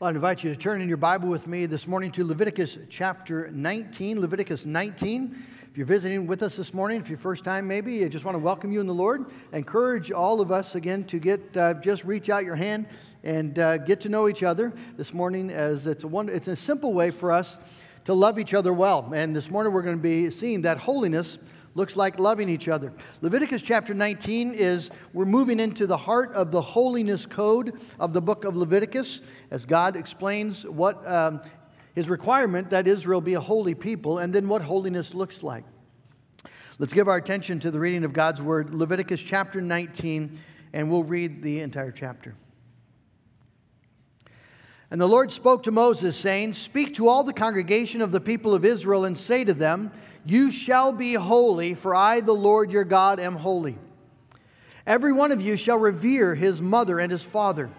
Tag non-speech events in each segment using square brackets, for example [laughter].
Well, I invite you to turn in your Bible with me this morning to Leviticus chapter 19. Leviticus 19. If you're visiting with us this morning, if your first time maybe, I just want to welcome you in the Lord. Encourage all of us again to get uh, just reach out your hand and uh, get to know each other this morning, as it's a one, it's a simple way for us to love each other well. And this morning we're going to be seeing that holiness looks like loving each other. Leviticus chapter 19 is, we're moving into the heart of the holiness code of the book of Leviticus as God explains what um, his requirement that Israel be a holy people and then what holiness looks like. Let's give our attention to the reading of God's word, Leviticus chapter 19, and we'll read the entire chapter. And the Lord spoke to Moses, saying, Speak to all the congregation of the people of Israel and say to them, you shall be holy, for I, the Lord your God, am holy. Every one of you shall revere his mother and his father,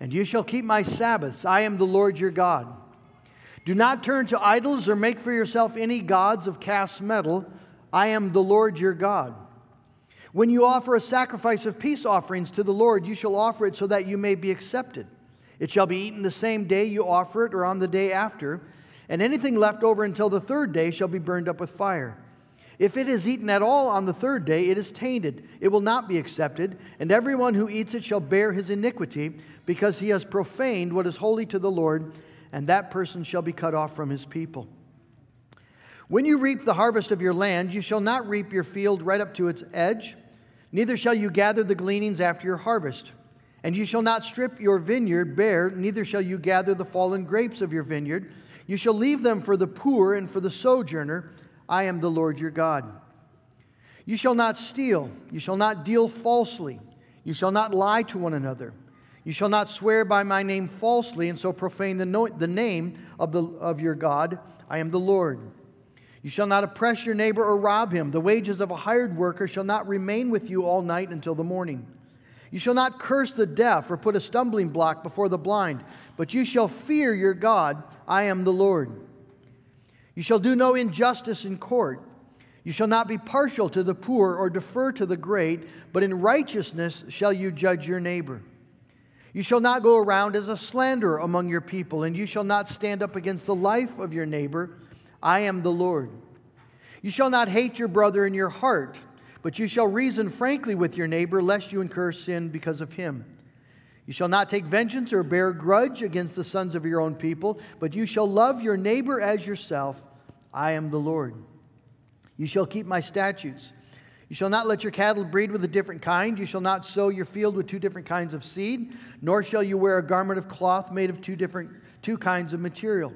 and you shall keep my Sabbaths. I am the Lord your God. Do not turn to idols or make for yourself any gods of cast metal. I am the Lord your God. When you offer a sacrifice of peace offerings to the Lord, you shall offer it so that you may be accepted. It shall be eaten the same day you offer it or on the day after and anything left over until the third day shall be burned up with fire. If it is eaten at all on the third day, it is tainted. It will not be accepted, and everyone who eats it shall bear his iniquity, because he has profaned what is holy to the Lord, and that person shall be cut off from his people. When you reap the harvest of your land, you shall not reap your field right up to its edge, neither shall you gather the gleanings after your harvest. And you shall not strip your vineyard bare, neither shall you gather the fallen grapes of your vineyard you shall leave them for the poor and for the sojourner. I am the Lord your God. You shall not steal. You shall not deal falsely. You shall not lie to one another. You shall not swear by my name falsely and so profane the, no- the name of, the, of your God. I am the Lord. You shall not oppress your neighbor or rob him. The wages of a hired worker shall not remain with you all night until the morning. You shall not curse the deaf or put a stumbling block before the blind, but you shall fear your God. I am the Lord. You shall do no injustice in court. You shall not be partial to the poor or defer to the great, but in righteousness shall you judge your neighbor. You shall not go around as a slanderer among your people, and you shall not stand up against the life of your neighbor. I am the Lord. You shall not hate your brother in your heart. But you shall reason frankly with your neighbor, lest you incur sin because of him. You shall not take vengeance or bear grudge against the sons of your own people, but you shall love your neighbor as yourself. I am the Lord. You shall keep my statutes. You shall not let your cattle breed with a different kind. You shall not sow your field with two different kinds of seed, nor shall you wear a garment of cloth made of two different two kinds of material.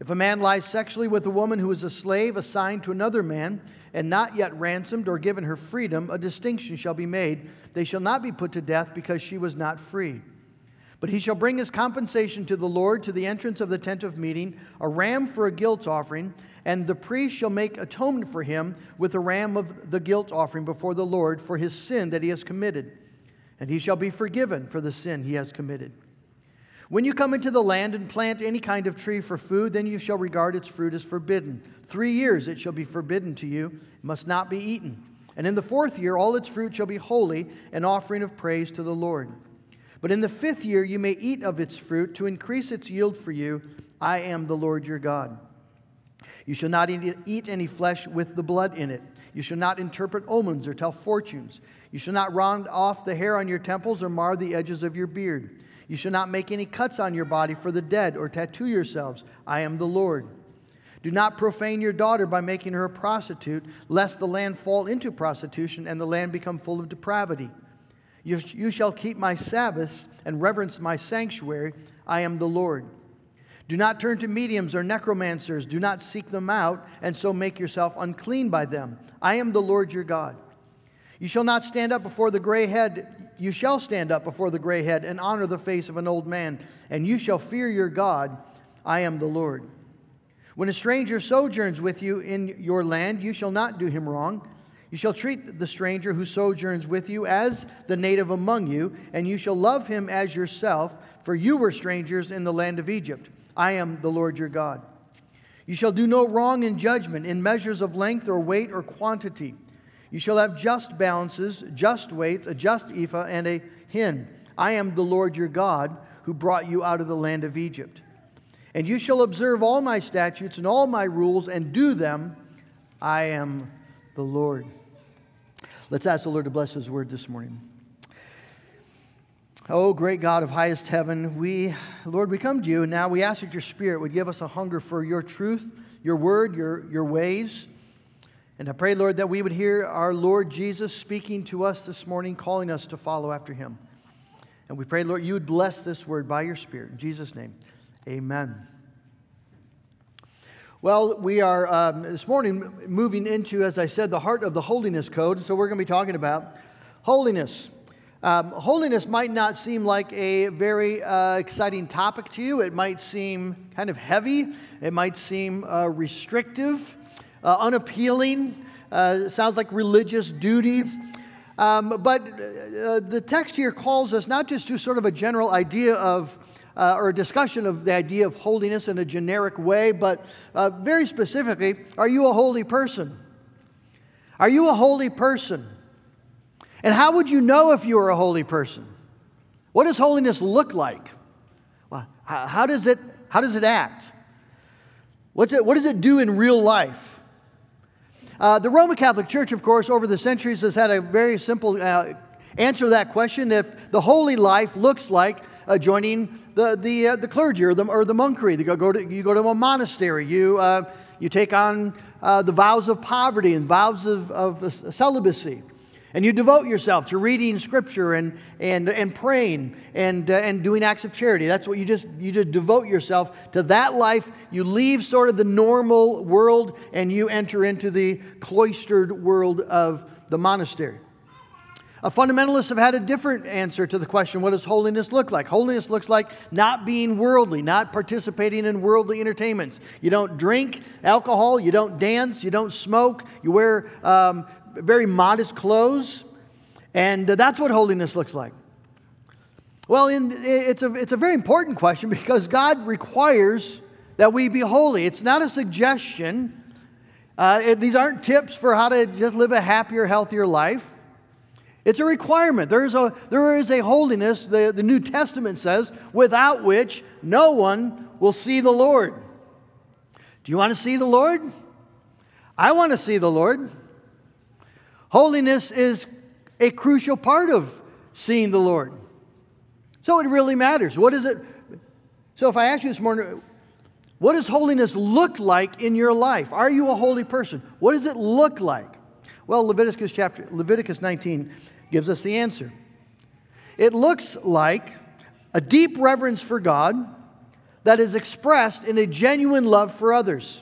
If a man lies sexually with a woman who is a slave assigned to another man, and not yet ransomed or given her freedom, a distinction shall be made. They shall not be put to death because she was not free. But he shall bring his compensation to the Lord to the entrance of the tent of meeting, a ram for a guilt offering, and the priest shall make atonement for him with a ram of the guilt offering before the Lord for his sin that he has committed. And he shall be forgiven for the sin he has committed. When you come into the land and plant any kind of tree for food, then you shall regard its fruit as forbidden. Three years it shall be forbidden to you, it must not be eaten. And in the fourth year, all its fruit shall be holy, an offering of praise to the Lord. But in the fifth year, you may eat of its fruit to increase its yield for you. I am the Lord your God. You shall not eat any flesh with the blood in it. You shall not interpret omens or tell fortunes. You shall not round off the hair on your temples or mar the edges of your beard. You shall not make any cuts on your body for the dead or tattoo yourselves. I am the Lord. Do not profane your daughter by making her a prostitute, lest the land fall into prostitution and the land become full of depravity. You, you shall keep my Sabbaths and reverence my sanctuary. I am the Lord. Do not turn to mediums or necromancers. Do not seek them out, and so make yourself unclean by them. I am the Lord your God. You shall not stand up before the gray head. You shall stand up before the gray head and honor the face of an old man, and you shall fear your God. I am the Lord. When a stranger sojourns with you in your land, you shall not do him wrong. You shall treat the stranger who sojourns with you as the native among you, and you shall love him as yourself, for you were strangers in the land of Egypt. I am the Lord your God. You shall do no wrong in judgment, in measures of length or weight or quantity. You shall have just balances, just weights, a just ephah, and a hin. I am the Lord your God who brought you out of the land of Egypt. And you shall observe all my statutes and all my rules and do them. I am the Lord. Let's ask the Lord to bless his word this morning. Oh, great God of highest heaven, we, Lord, we come to you, and now we ask that your Spirit would give us a hunger for your truth, your word, your, your ways. And I pray, Lord, that we would hear our Lord Jesus speaking to us this morning, calling us to follow after him. And we pray, Lord, you would bless this word by your Spirit. In Jesus' name, amen. Well, we are um, this morning moving into, as I said, the heart of the holiness code. So we're going to be talking about holiness. Um, holiness might not seem like a very uh, exciting topic to you. It might seem kind of heavy. It might seem uh, restrictive, uh, unappealing. Uh, sounds like religious duty. Um, but uh, the text here calls us not just to sort of a general idea of uh, or a discussion of the idea of holiness in a generic way, but uh, very specifically, are you a holy person? Are you a holy person? And how would you know if you are a holy person? What does holiness look like? Well, how, does it, how does it act? What's it, what does it do in real life? Uh, the Roman Catholic Church, of course, over the centuries has had a very simple uh, answer to that question. If the holy life looks like uh, joining the, the, uh, the clergy or the, or the monkery, you go, to, you go to a monastery, you, uh, you take on uh, the vows of poverty and vows of, of celibacy. And you devote yourself to reading scripture and, and, and praying and, uh, and doing acts of charity. That's what you just, you just devote yourself to that life. You leave sort of the normal world and you enter into the cloistered world of the monastery. A fundamentalists have had a different answer to the question what does holiness look like? Holiness looks like not being worldly, not participating in worldly entertainments. You don't drink alcohol, you don't dance, you don't smoke, you wear um, very modest clothes. And uh, that's what holiness looks like. Well, in, it's, a, it's a very important question because God requires that we be holy. It's not a suggestion. Uh, it, these aren't tips for how to just live a happier, healthier life. It's a requirement. There is a, there is a holiness, the, the New Testament says, without which no one will see the Lord. Do you want to see the Lord? I want to see the Lord. Holiness is a crucial part of seeing the Lord. So it really matters. What is it? So if I ask you this morning, what does holiness look like in your life? Are you a holy person? What does it look like? Well, Leviticus chapter Leviticus 19 gives us the answer. It looks like a deep reverence for God that is expressed in a genuine love for others.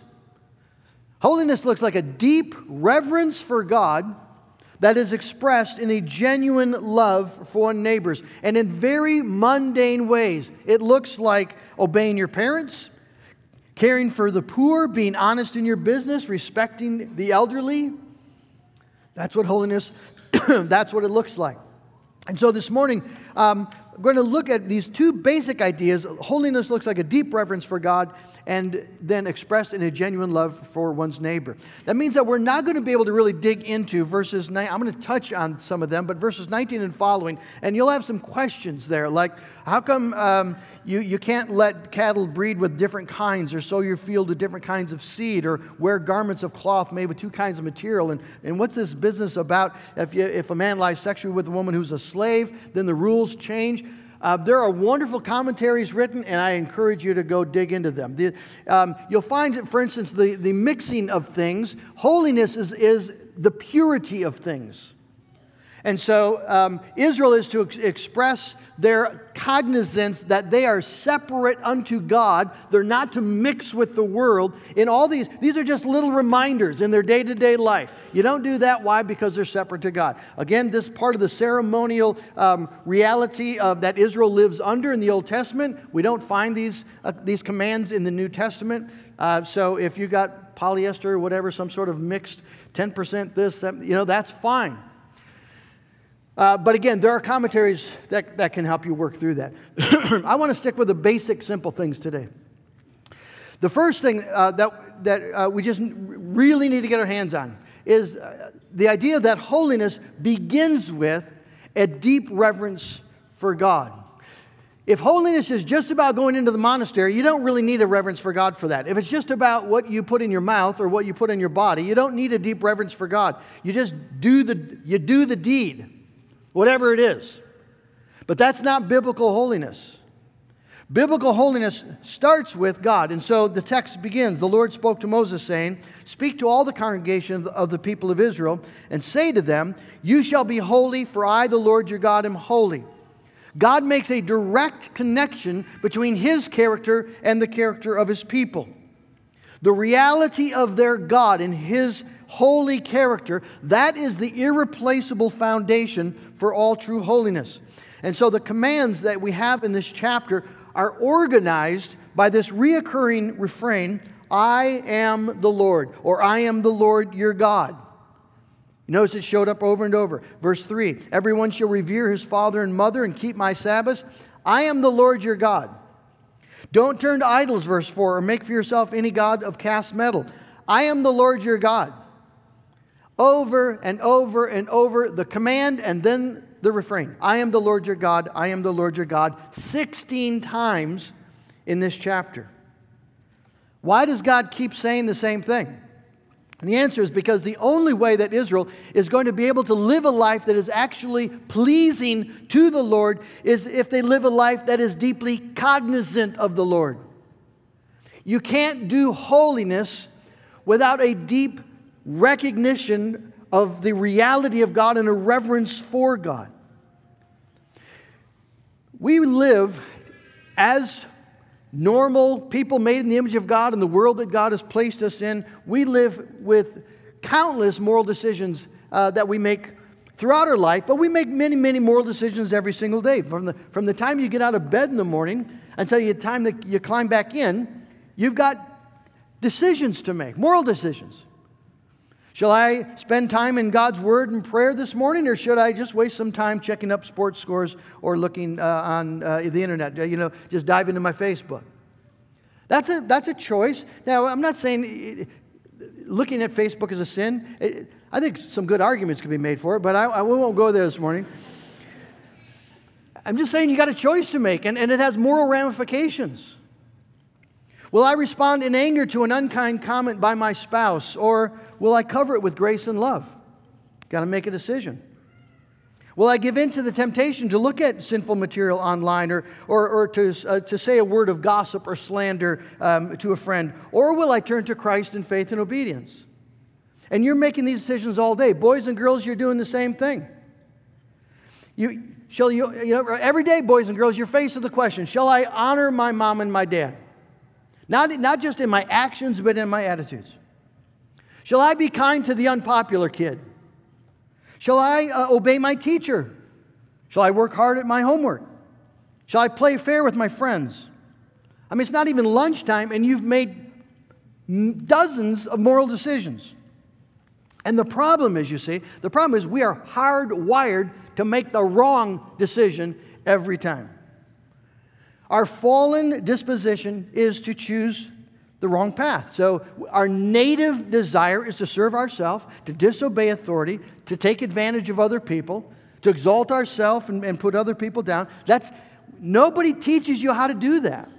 Holiness looks like a deep reverence for God that is expressed in a genuine love for neighbors and in very mundane ways. It looks like obeying your parents, caring for the poor, being honest in your business, respecting the elderly. That's what holiness, [coughs] that's what it looks like. And so this morning, um, we're going to look at these two basic ideas. Holiness looks like a deep reverence for God, and then expressed in a genuine love for one's neighbor. That means that we're not going to be able to really dig into verses 9. I'm going to touch on some of them, but verses 19 and following, and you'll have some questions there, like how come um, you, you can't let cattle breed with different kinds, or sow your field with different kinds of seed, or wear garments of cloth made with two kinds of material? And, and what's this business about if, you, if a man lies sexually with a woman who's a slave, then the rules change? Uh, there are wonderful commentaries written, and I encourage you to go dig into them. The, um, you'll find, for instance, the, the mixing of things. Holiness is, is the purity of things. And so um, Israel is to ex- express their cognizance that they are separate unto God. They're not to mix with the world. In all these, these are just little reminders in their day to day life. You don't do that. Why? Because they're separate to God. Again, this part of the ceremonial um, reality of, that Israel lives under in the Old Testament. We don't find these, uh, these commands in the New Testament. Uh, so if you got polyester or whatever, some sort of mixed 10% this, that, you know, that's fine. Uh, but again, there are commentaries that, that can help you work through that. [clears throat] I want to stick with the basic, simple things today. The first thing uh, that, that uh, we just really need to get our hands on is uh, the idea that holiness begins with a deep reverence for God. If holiness is just about going into the monastery, you don't really need a reverence for God for that. If it's just about what you put in your mouth or what you put in your body, you don't need a deep reverence for God. You just do the, you do the deed, whatever it is. But that's not biblical holiness. Biblical holiness starts with God. And so the text begins The Lord spoke to Moses, saying, Speak to all the congregation of the people of Israel, and say to them, You shall be holy, for I, the Lord your God, am holy. God makes a direct connection between his character and the character of his people. The reality of their God and his holy character, that is the irreplaceable foundation for all true holiness. And so the commands that we have in this chapter are organized by this reoccurring refrain I am the Lord, or I am the Lord your God. Notice it showed up over and over. Verse 3 Everyone shall revere his father and mother and keep my Sabbaths. I am the Lord your God. Don't turn to idols, verse 4, or make for yourself any god of cast metal. I am the Lord your God. Over and over and over, the command and then the refrain I am the Lord your God, I am the Lord your God, 16 times in this chapter. Why does God keep saying the same thing? And the answer is because the only way that Israel is going to be able to live a life that is actually pleasing to the Lord is if they live a life that is deeply cognizant of the Lord. You can't do holiness without a deep recognition of the reality of God and a reverence for God. We live as normal people made in the image of God in the world that God has placed us in, we live with countless moral decisions uh, that we make throughout our life, but we make many, many moral decisions every single day. From the, from the time you get out of bed in the morning until the time that you climb back in, you've got decisions to make, moral decisions. Shall I spend time in God's Word and prayer this morning, or should I just waste some time checking up sports scores or looking uh, on uh, the internet? You know, just dive into my Facebook. That's a, that's a choice. Now, I'm not saying uh, looking at Facebook is a sin. I think some good arguments can be made for it, but I, I won't go there this morning. I'm just saying you got a choice to make, and, and it has moral ramifications. Will I respond in anger to an unkind comment by my spouse, or Will I cover it with grace and love? Got to make a decision. Will I give in to the temptation to look at sinful material online or, or, or to, uh, to say a word of gossip or slander um, to a friend? Or will I turn to Christ in faith and obedience? And you're making these decisions all day. Boys and girls, you're doing the same thing. You, shall you, you know, every day, boys and girls, you're faced with the question Shall I honor my mom and my dad? Not, not just in my actions, but in my attitudes. Shall I be kind to the unpopular kid? Shall I uh, obey my teacher? Shall I work hard at my homework? Shall I play fair with my friends? I mean, it's not even lunchtime, and you've made dozens of moral decisions. And the problem is, you see, the problem is we are hardwired to make the wrong decision every time. Our fallen disposition is to choose the wrong path. So, our native desire is to serve ourselves, to disobey authority, to take advantage of other people, to exalt ourselves and, and put other people down. That's nobody teaches you how to do that.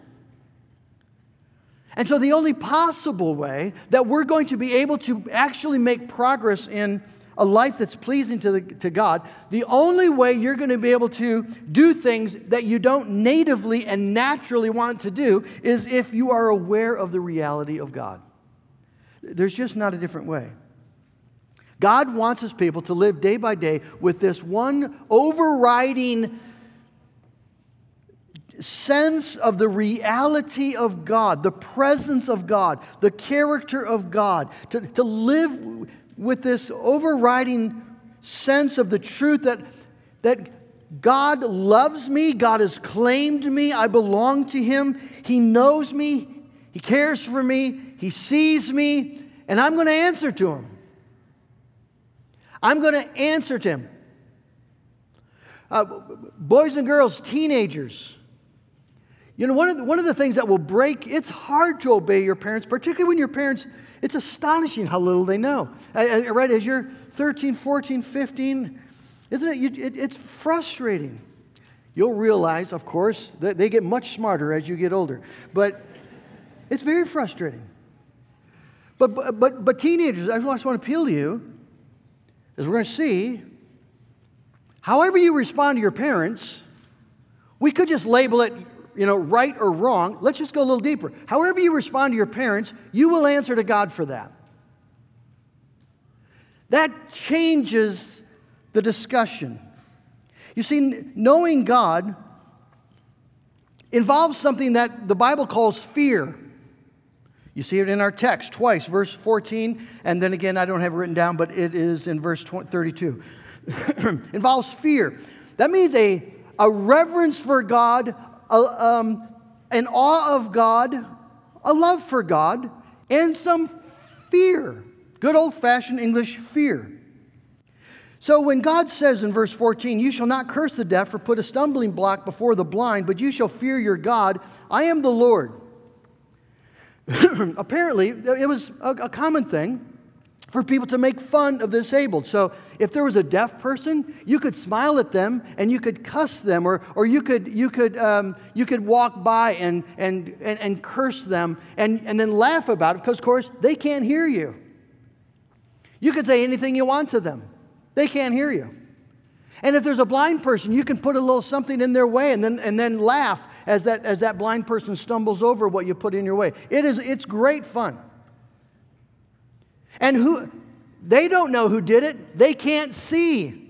And so, the only possible way that we're going to be able to actually make progress in a life that's pleasing to, the, to God, the only way you're going to be able to do things that you don't natively and naturally want to do is if you are aware of the reality of God. There's just not a different way. God wants his people to live day by day with this one overriding sense of the reality of God, the presence of God, the character of God, to, to live with this overriding sense of the truth that, that God loves me, God has claimed me, I belong to Him, He knows me, He cares for me, He sees me, and I'm going to answer to Him. I'm going to answer to Him. Uh, boys and girls, teenagers, you know, one of, the, one of the things that will break, it's hard to obey your parents, particularly when your parents it's astonishing how little they know. Uh, uh, right as you're 13, 14, 15, isn't it? it it's frustrating. You'll realize, of course, that they get much smarter as you get older. But it's very frustrating. But, but, but teenagers, I just want to appeal to you, as we're going to see, however you respond to your parents, we could just label it, you know, right or wrong. Let's just go a little deeper. However you respond to your parents, you will answer to God for that. That changes the discussion. You see, knowing God involves something that the Bible calls fear. You see it in our text twice, verse 14, and then again, I don't have it written down, but it is in verse 32. [coughs] involves fear. That means a, a reverence for God, a, um, an awe of God, a love for God, and some fear. Good old fashioned English fear. So when God says in verse 14, You shall not curse the deaf or put a stumbling block before the blind, but you shall fear your God, I am the Lord. [clears throat] apparently, it was a, a common thing for people to make fun of the disabled. So if there was a deaf person, you could smile at them and you could cuss them, or, or you, could, you, could, um, you could walk by and, and, and, and curse them and, and then laugh about it because, of course, they can't hear you. You could say anything you want to them, they can't hear you. And if there's a blind person, you can put a little something in their way and then, and then laugh as that, as that blind person stumbles over what you put in your way. It is, it's great fun. And who, they don't know who did it, they can't see.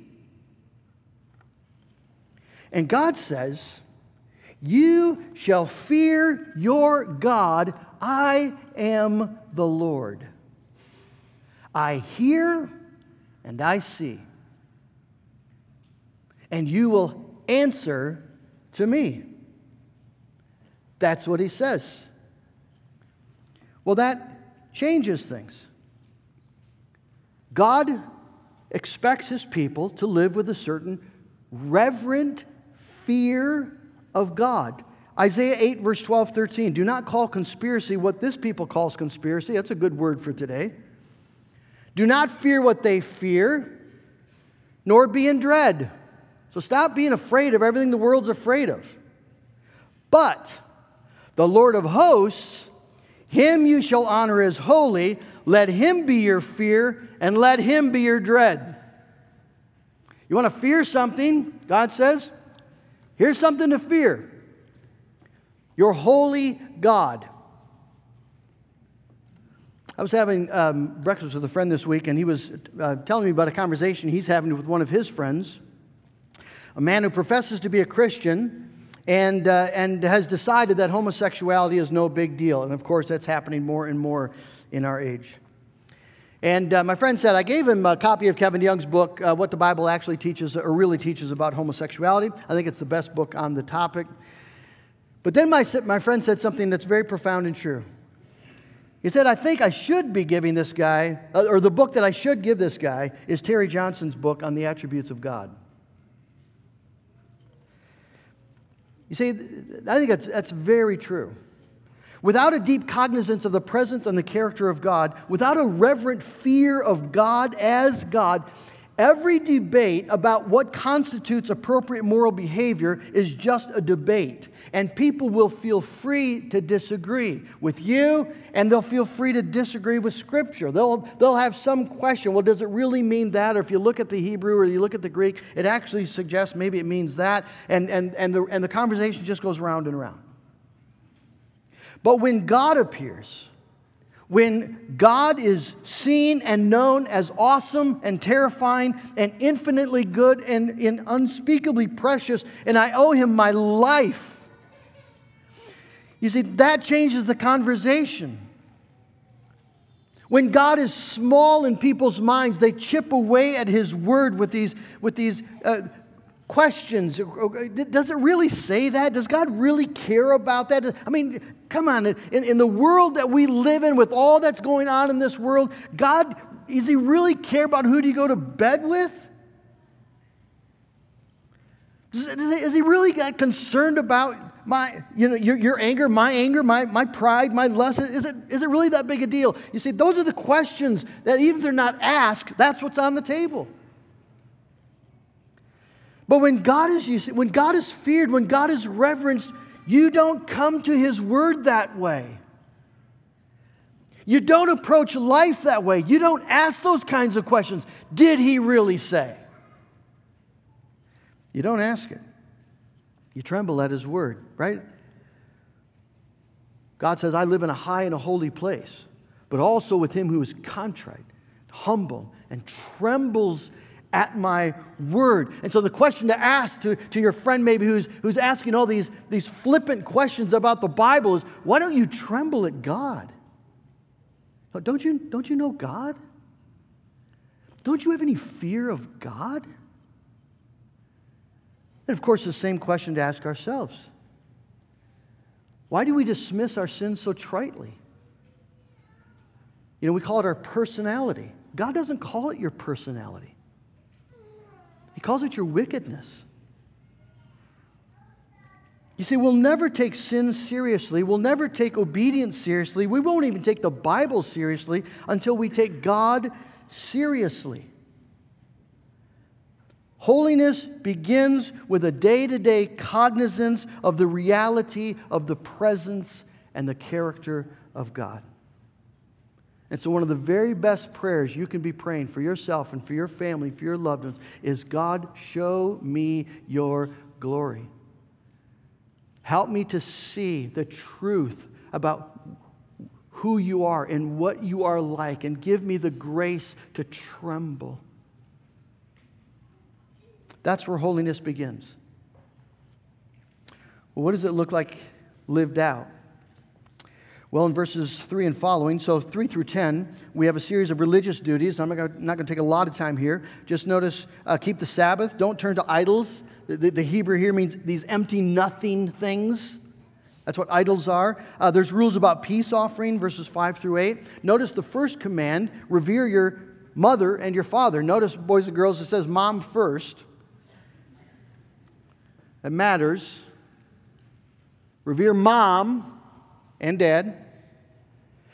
And God says, You shall fear your God. I am the Lord. I hear and I see. And you will answer to me. That's what he says. Well, that changes things. God expects his people to live with a certain reverent fear of God. Isaiah 8, verse 12, 13. Do not call conspiracy what this people calls conspiracy. That's a good word for today. Do not fear what they fear, nor be in dread. So stop being afraid of everything the world's afraid of. But the Lord of hosts, him you shall honor as holy. Let him be your fear, and let him be your dread. You want to fear something, God says? Here's something to fear your holy God. I was having um, breakfast with a friend this week, and he was uh, telling me about a conversation he's having with one of his friends, a man who professes to be a Christian, and, uh, and has decided that homosexuality is no big deal. And of course, that's happening more and more in our age. And uh, my friend said, I gave him a copy of Kevin DeYoung's book, uh, What the Bible Actually Teaches, or really teaches about homosexuality. I think it's the best book on the topic. But then my, my friend said something that's very profound and true. He said, I think I should be giving this guy, uh, or the book that I should give this guy is Terry Johnson's book on the attributes of God. You see, I think that's, that's very true. Without a deep cognizance of the presence and the character of God, without a reverent fear of God as God, every debate about what constitutes appropriate moral behavior is just a debate and people will feel free to disagree with you, and they'll feel free to disagree with Scripture. They'll, they'll have some question well, does it really mean that? Or if you look at the Hebrew or you look at the Greek, it actually suggests maybe it means that, and, and, and, the, and the conversation just goes round and round. But when God appears, when God is seen and known as awesome and terrifying and infinitely good and, and unspeakably precious, and I owe him my life, you see, that changes the conversation. When God is small in people's minds, they chip away at His word with these, with these uh, questions. Does it really say that? Does God really care about that? I mean, come on. In, in the world that we live in, with all that's going on in this world, God, does He really care about who do you go to bed with? Is He really concerned about my, you know, your, your anger, my anger, my, my pride, my lust, is it, is it really that big a deal? You see, those are the questions that even if they're not asked, that's what's on the table. But when God is when God is feared, when God is reverenced, you don't come to his word that way. You don't approach life that way. You don't ask those kinds of questions. Did he really say? You don't ask it. You tremble at his word, right? God says, I live in a high and a holy place, but also with him who is contrite, humble, and trembles at my word. And so the question to ask to, to your friend maybe who's, who's asking all these, these flippant questions about the Bible is why don't you tremble at God? Don't you, don't you know God? Don't you have any fear of God? And of course, the same question to ask ourselves why do we dismiss our sins so tritely? You know, we call it our personality. God doesn't call it your personality, He calls it your wickedness. You see, we'll never take sin seriously. We'll never take obedience seriously. We won't even take the Bible seriously until we take God seriously. Holiness begins with a day to day cognizance of the reality of the presence and the character of God. And so, one of the very best prayers you can be praying for yourself and for your family, for your loved ones, is God, show me your glory. Help me to see the truth about who you are and what you are like, and give me the grace to tremble. That's where holiness begins. Well, what does it look like lived out? Well, in verses 3 and following, so 3 through 10, we have a series of religious duties. I'm not going to take a lot of time here. Just notice uh, keep the Sabbath, don't turn to idols. The, the, the, Hebrew here means these empty, nothing things. That's what idols are. Uh, there's rules about peace offering, verses 5 through 8. Notice the first command revere your mother and your father. Notice, boys and girls, it says mom first. That matters. Revere mom and dad.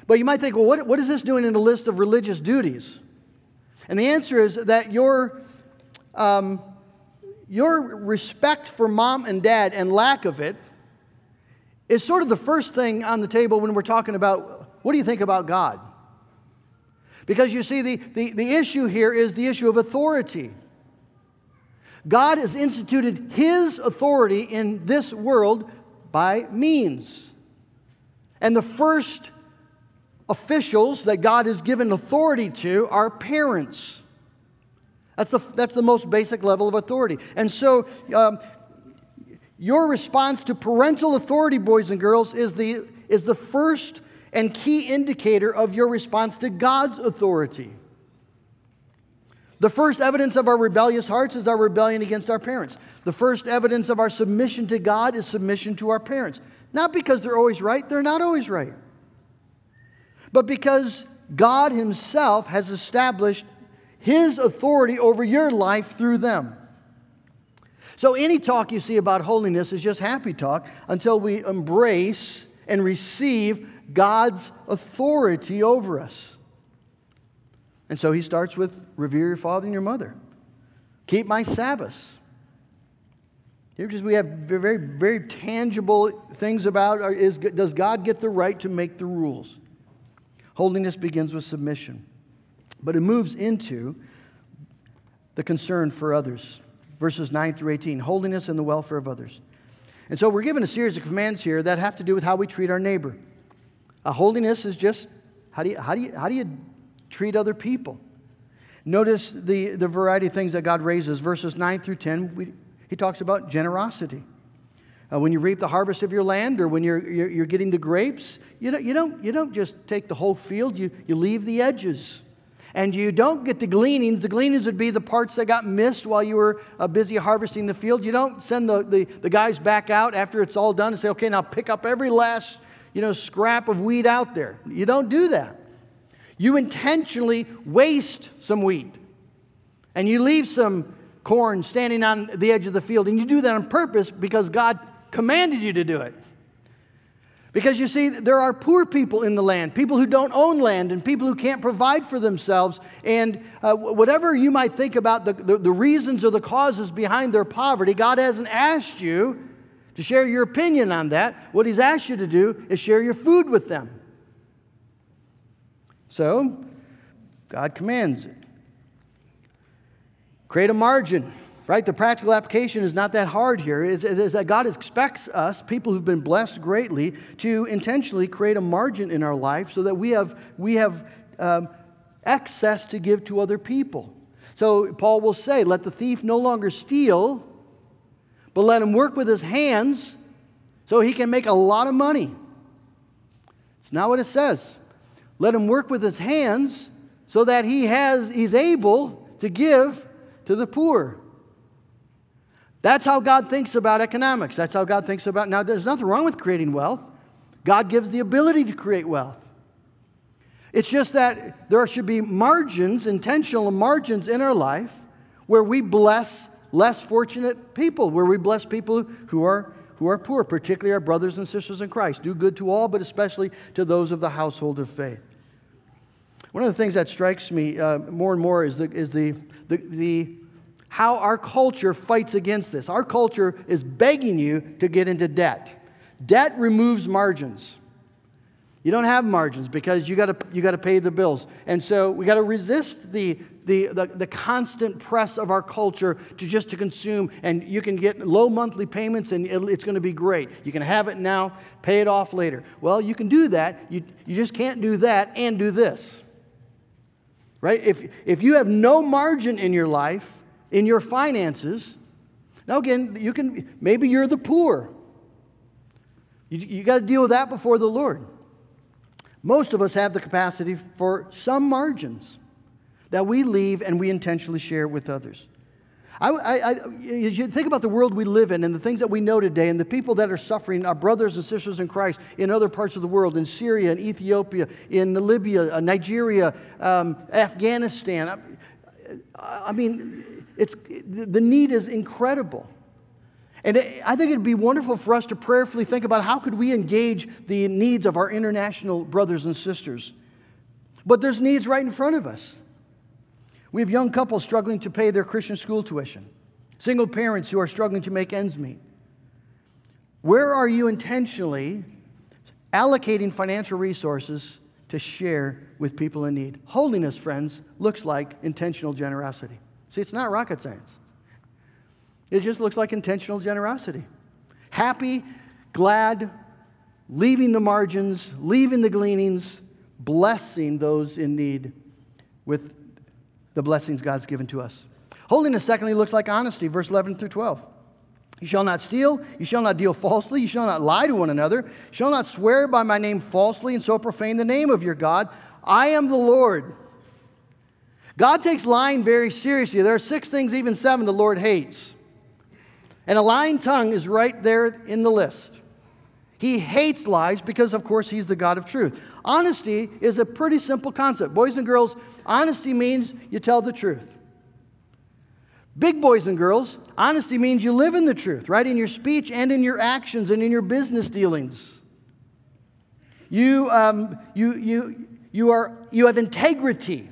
But you might think, well, what, what is this doing in a list of religious duties? And the answer is that your, um, your respect for mom and dad and lack of it is sort of the first thing on the table when we're talking about what do you think about God? Because you see, the, the, the issue here is the issue of authority. God has instituted His authority in this world by means. And the first officials that God has given authority to are parents. That's the, that's the most basic level of authority. And so, um, your response to parental authority, boys and girls, is the, is the first and key indicator of your response to God's authority. The first evidence of our rebellious hearts is our rebellion against our parents. The first evidence of our submission to God is submission to our parents. Not because they're always right, they're not always right but because God Himself has established His authority over your life through them. So, any talk you see about holiness is just happy talk until we embrace and receive God's authority over us. And so he starts with revere your father and your mother, keep my Sabbaths. Here, just we have very, very tangible things about uh, is does God get the right to make the rules? Holiness begins with submission, but it moves into the concern for others. Verses 9 through 18 holiness and the welfare of others. And so we're given a series of commands here that have to do with how we treat our neighbor. Holiness is just how do you, how do you, how do you treat other people? Notice the, the variety of things that God raises. Verses 9 through 10, we, he talks about generosity. Uh, when you reap the harvest of your land or when you're, you're, you're, getting the grapes, you don't, you, don't, you don't just take the whole field, you, you leave the edges. And you don't get the gleanings. The gleanings would be the parts that got missed while you were uh, busy harvesting the field. You don't send the, the, the guys back out after it's all done and say, okay, now pick up every last you know, scrap of wheat out there. You don't do that. You intentionally waste some wheat. And you leave some corn standing on the edge of the field. And you do that on purpose because God commanded you to do it. Because you see, there are poor people in the land, people who don't own land, and people who can't provide for themselves. And uh, whatever you might think about the, the, the reasons or the causes behind their poverty, God hasn't asked you to share your opinion on that. What He's asked you to do is share your food with them. So, God commands it. Create a margin right? The practical application is not that hard here. Is, that God expects us, people who've been blessed greatly, to intentionally create a margin in our life so that we have, we have um, access to give to other people. So Paul will say, Let the thief no longer steal, but let him work with his hands so he can make a lot of money. It's not what it says. Let him work with his hands so that he has, he's able to give to the poor. That's how God thinks about economics. That's how God thinks about. Now, there's nothing wrong with creating wealth. God gives the ability to create wealth. It's just that there should be margins, intentional margins in our life where we bless less fortunate people, where we bless people who are, who are poor, particularly our brothers and sisters in Christ. Do good to all, but especially to those of the household of faith. One of the things that strikes me uh, more and more is the, is the, the, the how our culture fights against this. Our culture is begging you to get into debt. Debt removes margins. You don't have margins because you got you to pay the bills. And so we got to resist the, the, the, the, constant press of our culture to just to consume. And you can get low monthly payments and it's going to be great. You can have it now, pay it off later. Well, you can do that. You, you just can't do that and do this. Right? If, if you have no margin in your life, in your finances. Now, again, you can, maybe you're the poor. You, you got to deal with that before the Lord. Most of us have the capacity for some margins that we leave and we intentionally share with others. I, I, I, you think about the world we live in and the things that we know today and the people that are suffering, our brothers and sisters in Christ in other parts of the world, in Syria, in Ethiopia, in Libya, uh, Nigeria, um, Afghanistan. I, I mean, it's, the need is incredible. And I think it'd be wonderful for us to prayerfully think about how could we engage the needs of our international brothers and sisters. But there's needs right in front of us. We have young couples struggling to pay their Christian school tuition, single parents who are struggling to make ends meet. Where are you intentionally allocating financial resources to share with people in need? Holiness, friends, looks like intentional generosity. See, it's not rocket science. It just looks like intentional generosity. Happy, glad, leaving the margins, leaving the gleanings, blessing those in need with the blessings God's given to us. Holiness, secondly, looks like honesty, verse 11 through 12. You shall not steal, you shall not deal falsely, you shall not lie to one another, you shall not swear by my name falsely and so profane the name of your God. I am the Lord. God takes lying very seriously. There are six things, even seven, the Lord hates. And a lying tongue is right there in the list. He hates lies because, of course, he's the God of truth. Honesty is a pretty simple concept. Boys and girls, honesty means you tell the truth. Big boys and girls, honesty means you live in the truth, right? In your speech and in your actions and in your business dealings. You, um, you, you, you, are, you have integrity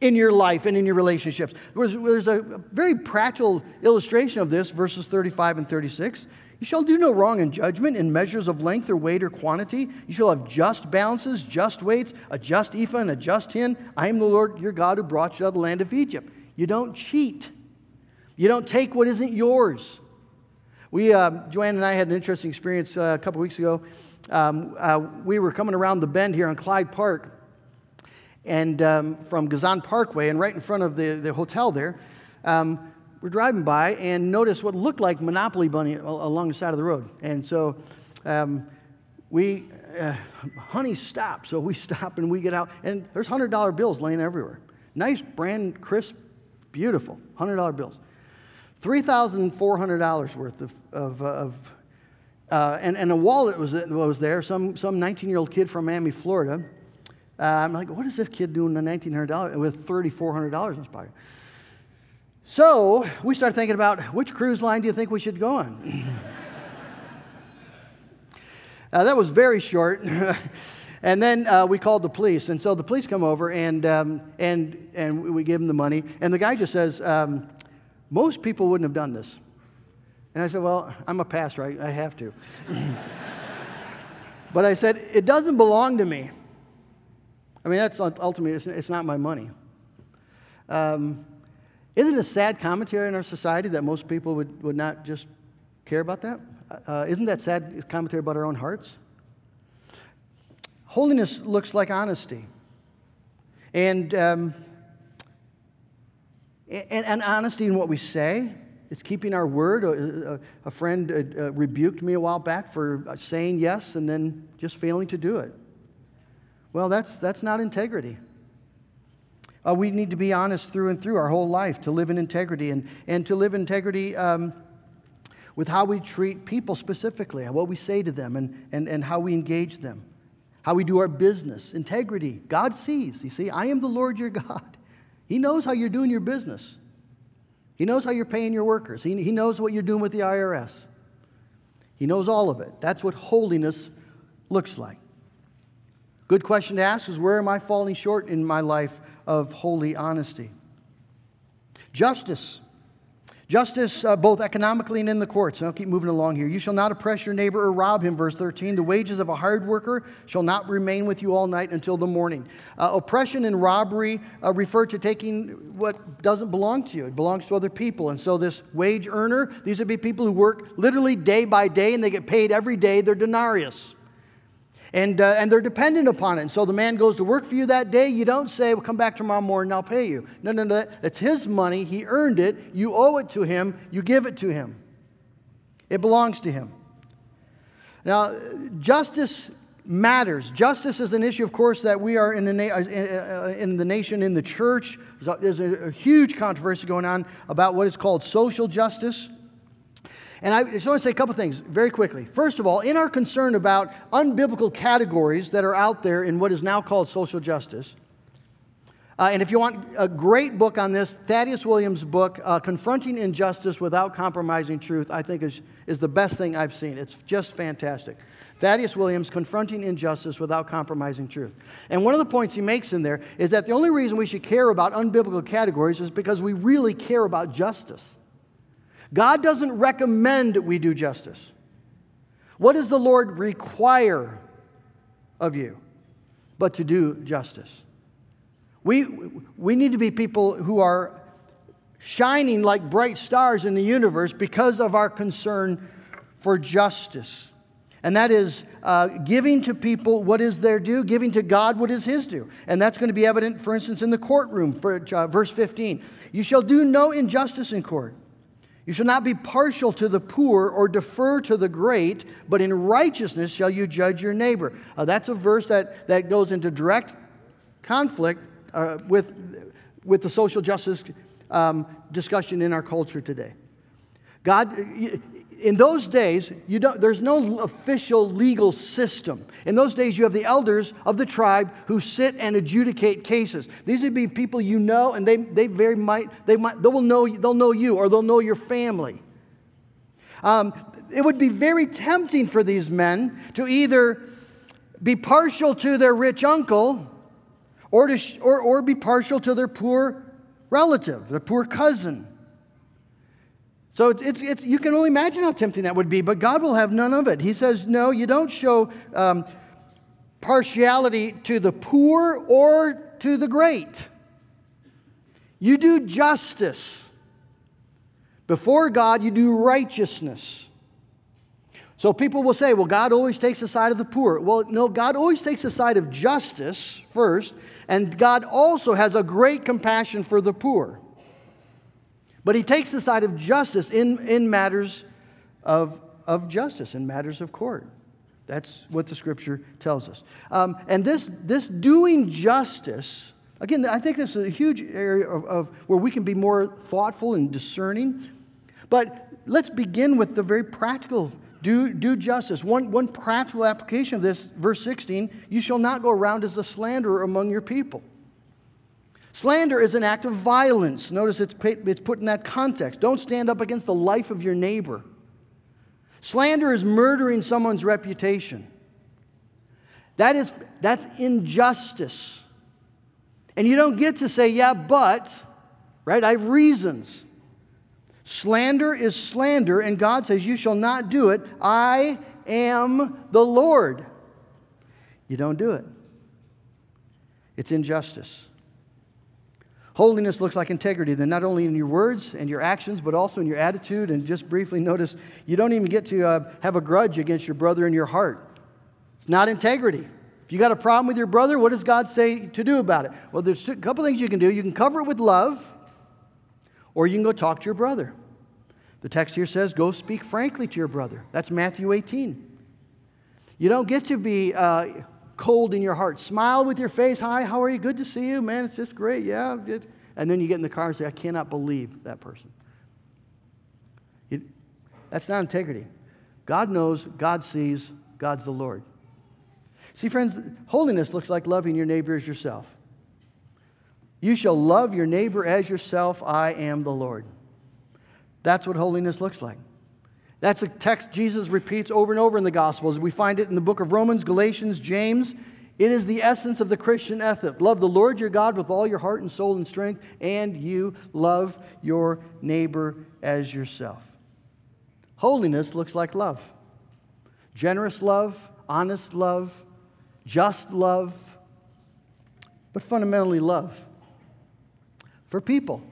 in your life and in your relationships. There's, there's a very practical illustration of this, verses 35 and 36. You shall do no wrong in judgment, in measures of length or weight or quantity. You shall have just balances, just weights, a just ephah and a just hin. I am the Lord your God who brought you out of the land of Egypt. You don't cheat. You don't take what isn't yours. We, uh, Joanne and I had an interesting experience uh, a couple weeks ago. Um, uh, we were coming around the bend here on Clyde Park, and um, from Gezon Parkway, and right in front of the, the hotel there, um, we're driving by and noticed what looked like Monopoly Bunny along the side of the road. And so um, we, uh, honey, stop. So we [laughs] stop and we get out, and there's $100 bills laying everywhere. Nice, brand, crisp, beautiful, $100 bills. $3,400 worth of, of, of uh, and, and a wallet was, was there, some, some 19 year old kid from Miami, Florida uh, I'm like, what is this kid doing the $1,900 with $3,400 in his pocket? So we start thinking about which cruise line do you think we should go on? [laughs] Uh, that was very short. [laughs] and then uh, we called the police. And so the police come over and, um, and, and we give them the money. And the guy just says, um, Most people wouldn't have done this. And I said, Well, I'm a pastor, I, I have to. [laughs] but I said, It doesn't belong to me. I mean, that's ultimately, it's, it's not my money. Um, isn't it a sad commentary in our society that most people would, would not just care about that? Uh, isn't that sad commentary about our own hearts? Holiness looks like honesty. And, um, and, and, honesty in what we say. It's keeping our word. A, a friend uh, uh, rebuked me a while back for saying yes and then just failing to do it. Well, that's, that's not integrity. Uh, we need to be honest through and through our whole life to live in integrity and, and to live integrity um, with how we treat people specifically, what we say to them, and, and, and how we engage them, how we do our business. Integrity. God sees. You see, I am the Lord your God. He knows how you're doing your business, He knows how you're paying your workers, He, he knows what you're doing with the IRS. He knows all of it. That's what holiness looks like. Good question to ask is where am I falling short in my life of holy honesty? Justice. Justice, uh, both economically and in the courts. I'll keep moving along here. You shall not oppress your neighbor or rob him, verse 13. The wages of a hired worker shall not remain with you all night until the morning. Uh, oppression and robbery uh, refer to taking what doesn't belong to you, it belongs to other people. And so, this wage earner, these would be people who work literally day by day and they get paid every day their denarius. And, uh, and they're dependent upon it. And so the man goes to work for you that day. You don't say, well, come back tomorrow morning, I'll pay you. No, no, no. That's his money. He earned it. You owe it to him. You give it to him. It belongs to him. Now, justice matters. Justice is an issue, of course, that we are in the, na- uh, uh, in the nation, in the church. There's a, a huge controversy going on about what is called social justice. And I just want to say a couple things very quickly. First of all, in our concern about unbiblical categories that are out there in what is now called social justice, uh, and if you want a great book on this, Thaddeus Williams' book, uh, Confronting Injustice Without Compromising Truth, I think is, is the best thing I've seen. It's just fantastic. Thaddeus Williams, Confronting Injustice Without Compromising Truth. And one of the points he makes in there is that the only reason we should care about unbiblical categories is because we really care about justice. God doesn't recommend we do justice. What does the Lord require of you? But to do justice. We, we need to be people who are shining like bright stars in the universe because of our concern for justice. And that is uh, giving to people what is their due, giving to God what is his due. And that's going to be evident, for instance, in the courtroom, for, uh, verse 15. You shall do no injustice in court. You shall not be partial to the poor or defer to the great, but in righteousness shall you judge your neighbor. Uh, that's a verse that, that goes into direct conflict uh, with, with the social justice um, discussion in our culture today. God, in those days, you don't, there's no official legal system. In those days, you have the elders of the tribe who sit and adjudicate cases. These would be people you know, and they, they very might, they might, they will know, they'll know you or they'll know your family. Um, it would be very tempting for these men to either be partial to their rich uncle or, to, or, or be partial to their poor relative, their poor cousin. So it's, it's, it's, you can only imagine how tempting that would be, but God will have none of it. He says, No, you don't show um, partiality to the poor or to the great. You do justice. Before God, you do righteousness. So people will say, well, God always takes the side of the poor. Well, no, God always takes the side of justice first, and God also has a great compassion for the poor. But he takes the side of justice in, in matters of, of justice, in matters of court. That's what the scripture tells us. Um, and this, this doing justice, again, I think this is a huge area of, of where we can be more thoughtful and discerning. But let's begin with the very practical do, do justice. One, one practical application of this, verse 16 you shall not go around as a slanderer among your people. Slander is an act of violence. Notice it's, it's put in that context. Don't stand up against the life of your neighbor. Slander is murdering someone's reputation. That is, that's injustice. And you don't get to say, yeah, but, right? I have reasons. Slander is slander, and God says, You shall not do it. I am the Lord. You don't do it. It's injustice. Holiness looks like integrity, then not only in your words and your actions, but also in your attitude. And just briefly notice, you don't even get to uh, have a grudge against your brother in your heart. It's not integrity. If you got a problem with your brother, what does God say to do about it? Well, there's a couple things you can do. You can cover it with love, or you can go talk to your brother. The text here says, Go speak frankly to your brother. That's Matthew 18. You don't get to be uh, cold in your heart. Smile with your face. Hi, how are you? Good to see you. Man, it's just great. Yeah. Good. And then you get in the car and say, I cannot believe that person. It, that's not integrity. God knows, God sees, God's the Lord. See, friends, holiness looks like loving your neighbor as yourself. You shall love your neighbor as yourself. I am the Lord. That's what holiness looks like. That's a text Jesus repeats over and over in the Gospels. We find it in the book of Romans, Galatians, James. It is the essence of the Christian ethic. Love the Lord your God with all your heart and soul and strength, and you love your neighbor as yourself. Holiness looks like love generous love, honest love, just love, but fundamentally love for people.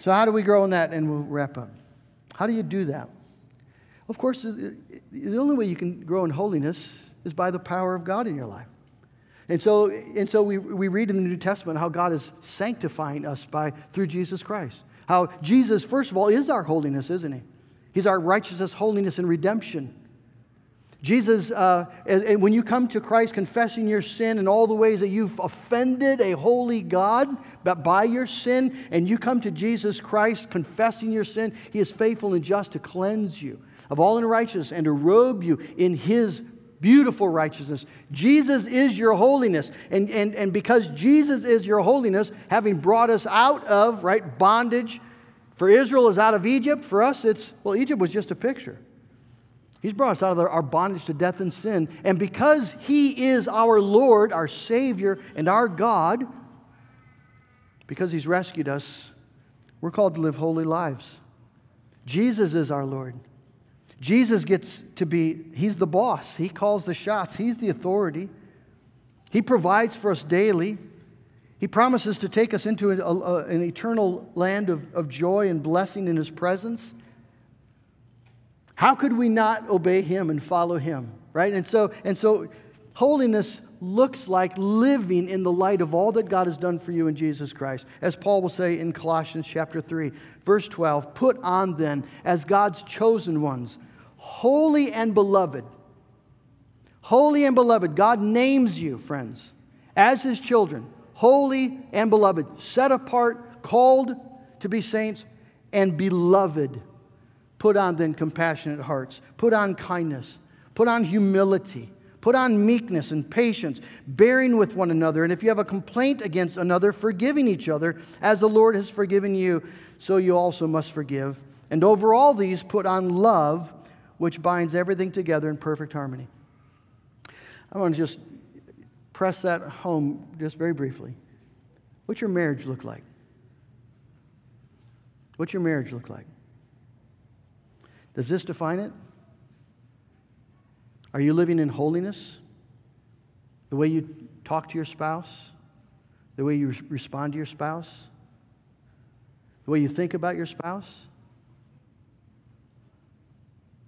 So, how do we grow in that? And we'll wrap up. How do you do that? Of course, the only way you can grow in holiness is by the power of God in your life. And so, and so we, we read in the New Testament how God is sanctifying us by, through Jesus Christ. How Jesus, first of all, is our holiness, isn't he? He's our righteousness, holiness, and redemption. Jesus, uh, and when you come to Christ confessing your sin and all the ways that you've offended a holy God but by your sin, and you come to Jesus Christ confessing your sin, He is faithful and just to cleanse you of all unrighteousness and to robe you in His beautiful righteousness. Jesus is your holiness. And, and, and because Jesus is your holiness, having brought us out of, right, bondage, for Israel is out of Egypt. For us, it's, well, Egypt was just a picture. He's brought us out of our bondage to death and sin. And because He is our Lord, our Savior, and our God, because He's rescued us, we're called to live holy lives. Jesus is our Lord. Jesus gets to be, He's the boss. He calls the shots, He's the authority. He provides for us daily. He promises to take us into a, a, an eternal land of, of joy and blessing in His presence. How could we not obey him and follow him? Right? And so, and so holiness looks like living in the light of all that God has done for you in Jesus Christ. As Paul will say in Colossians chapter 3, verse 12, put on then as God's chosen ones, holy and beloved. Holy and beloved. God names you, friends, as his children, holy and beloved, set apart, called to be saints, and beloved Put on then compassionate hearts. Put on kindness. Put on humility. Put on meekness and patience, bearing with one another. And if you have a complaint against another, forgiving each other, as the Lord has forgiven you, so you also must forgive. And over all these, put on love, which binds everything together in perfect harmony. I want to just press that home just very briefly. What's your marriage look like? What's your marriage look like? Does this define it? Are you living in holiness? The way you talk to your spouse? The way you respond to your spouse? The way you think about your spouse?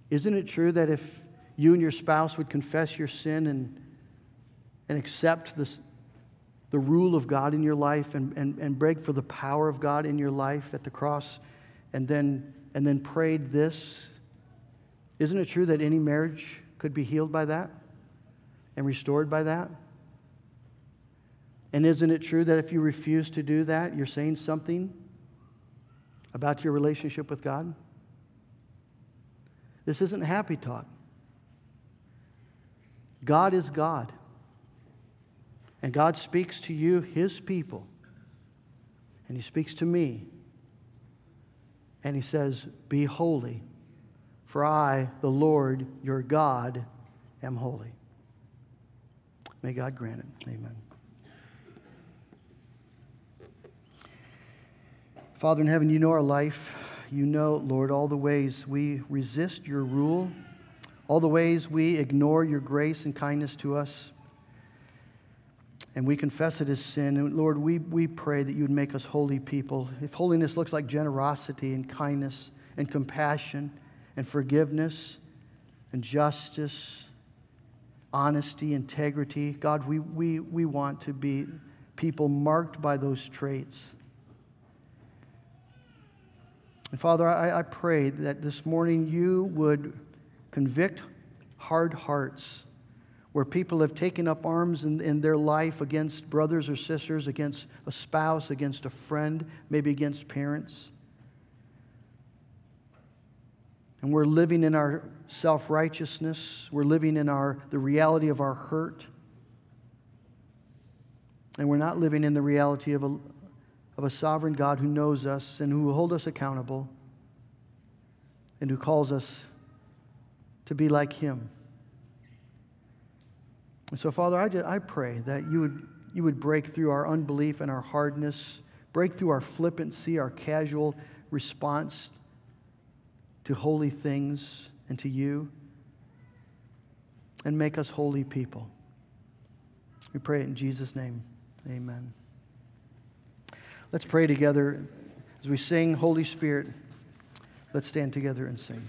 Isn't it true that if you and your spouse would confess your sin and, and accept this, the rule of God in your life and, and, and beg for the power of God in your life at the cross and then, and then prayed this isn't it true that any marriage could be healed by that and restored by that? And isn't it true that if you refuse to do that, you're saying something about your relationship with God? This isn't happy talk. God is God. And God speaks to you, His people. And He speaks to me. And He says, Be holy for I, the Lord your God, am holy. May God grant it. Amen. Father in heaven, you know our life. You know, Lord, all the ways we resist your rule, all the ways we ignore your grace and kindness to us. And we confess it as sin. And Lord, we, we pray that you would make us holy people. If holiness looks like generosity and kindness and compassion and forgiveness and justice, honesty, integrity, God, we, we, we want to be people marked by those traits. And Father, I, I pray that this morning you would convict hard hearts where people have taken up arms in, in their life against brothers or sisters, against a spouse, against a friend, maybe against parents. And we're living in our self righteousness, we're living in our, the reality of our hurt. And we're not living in the reality of a, of a sovereign God who knows us and who will hold us accountable and who calls us to be like Him. And so, Father, I, just, I pray that you would, you would break through our unbelief and our hardness, break through our flippancy, our casual response to holy things and to you, and make us holy people. We pray it in Jesus' name. Amen. Let's pray together as we sing Holy Spirit. Let's stand together and sing.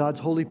God's holy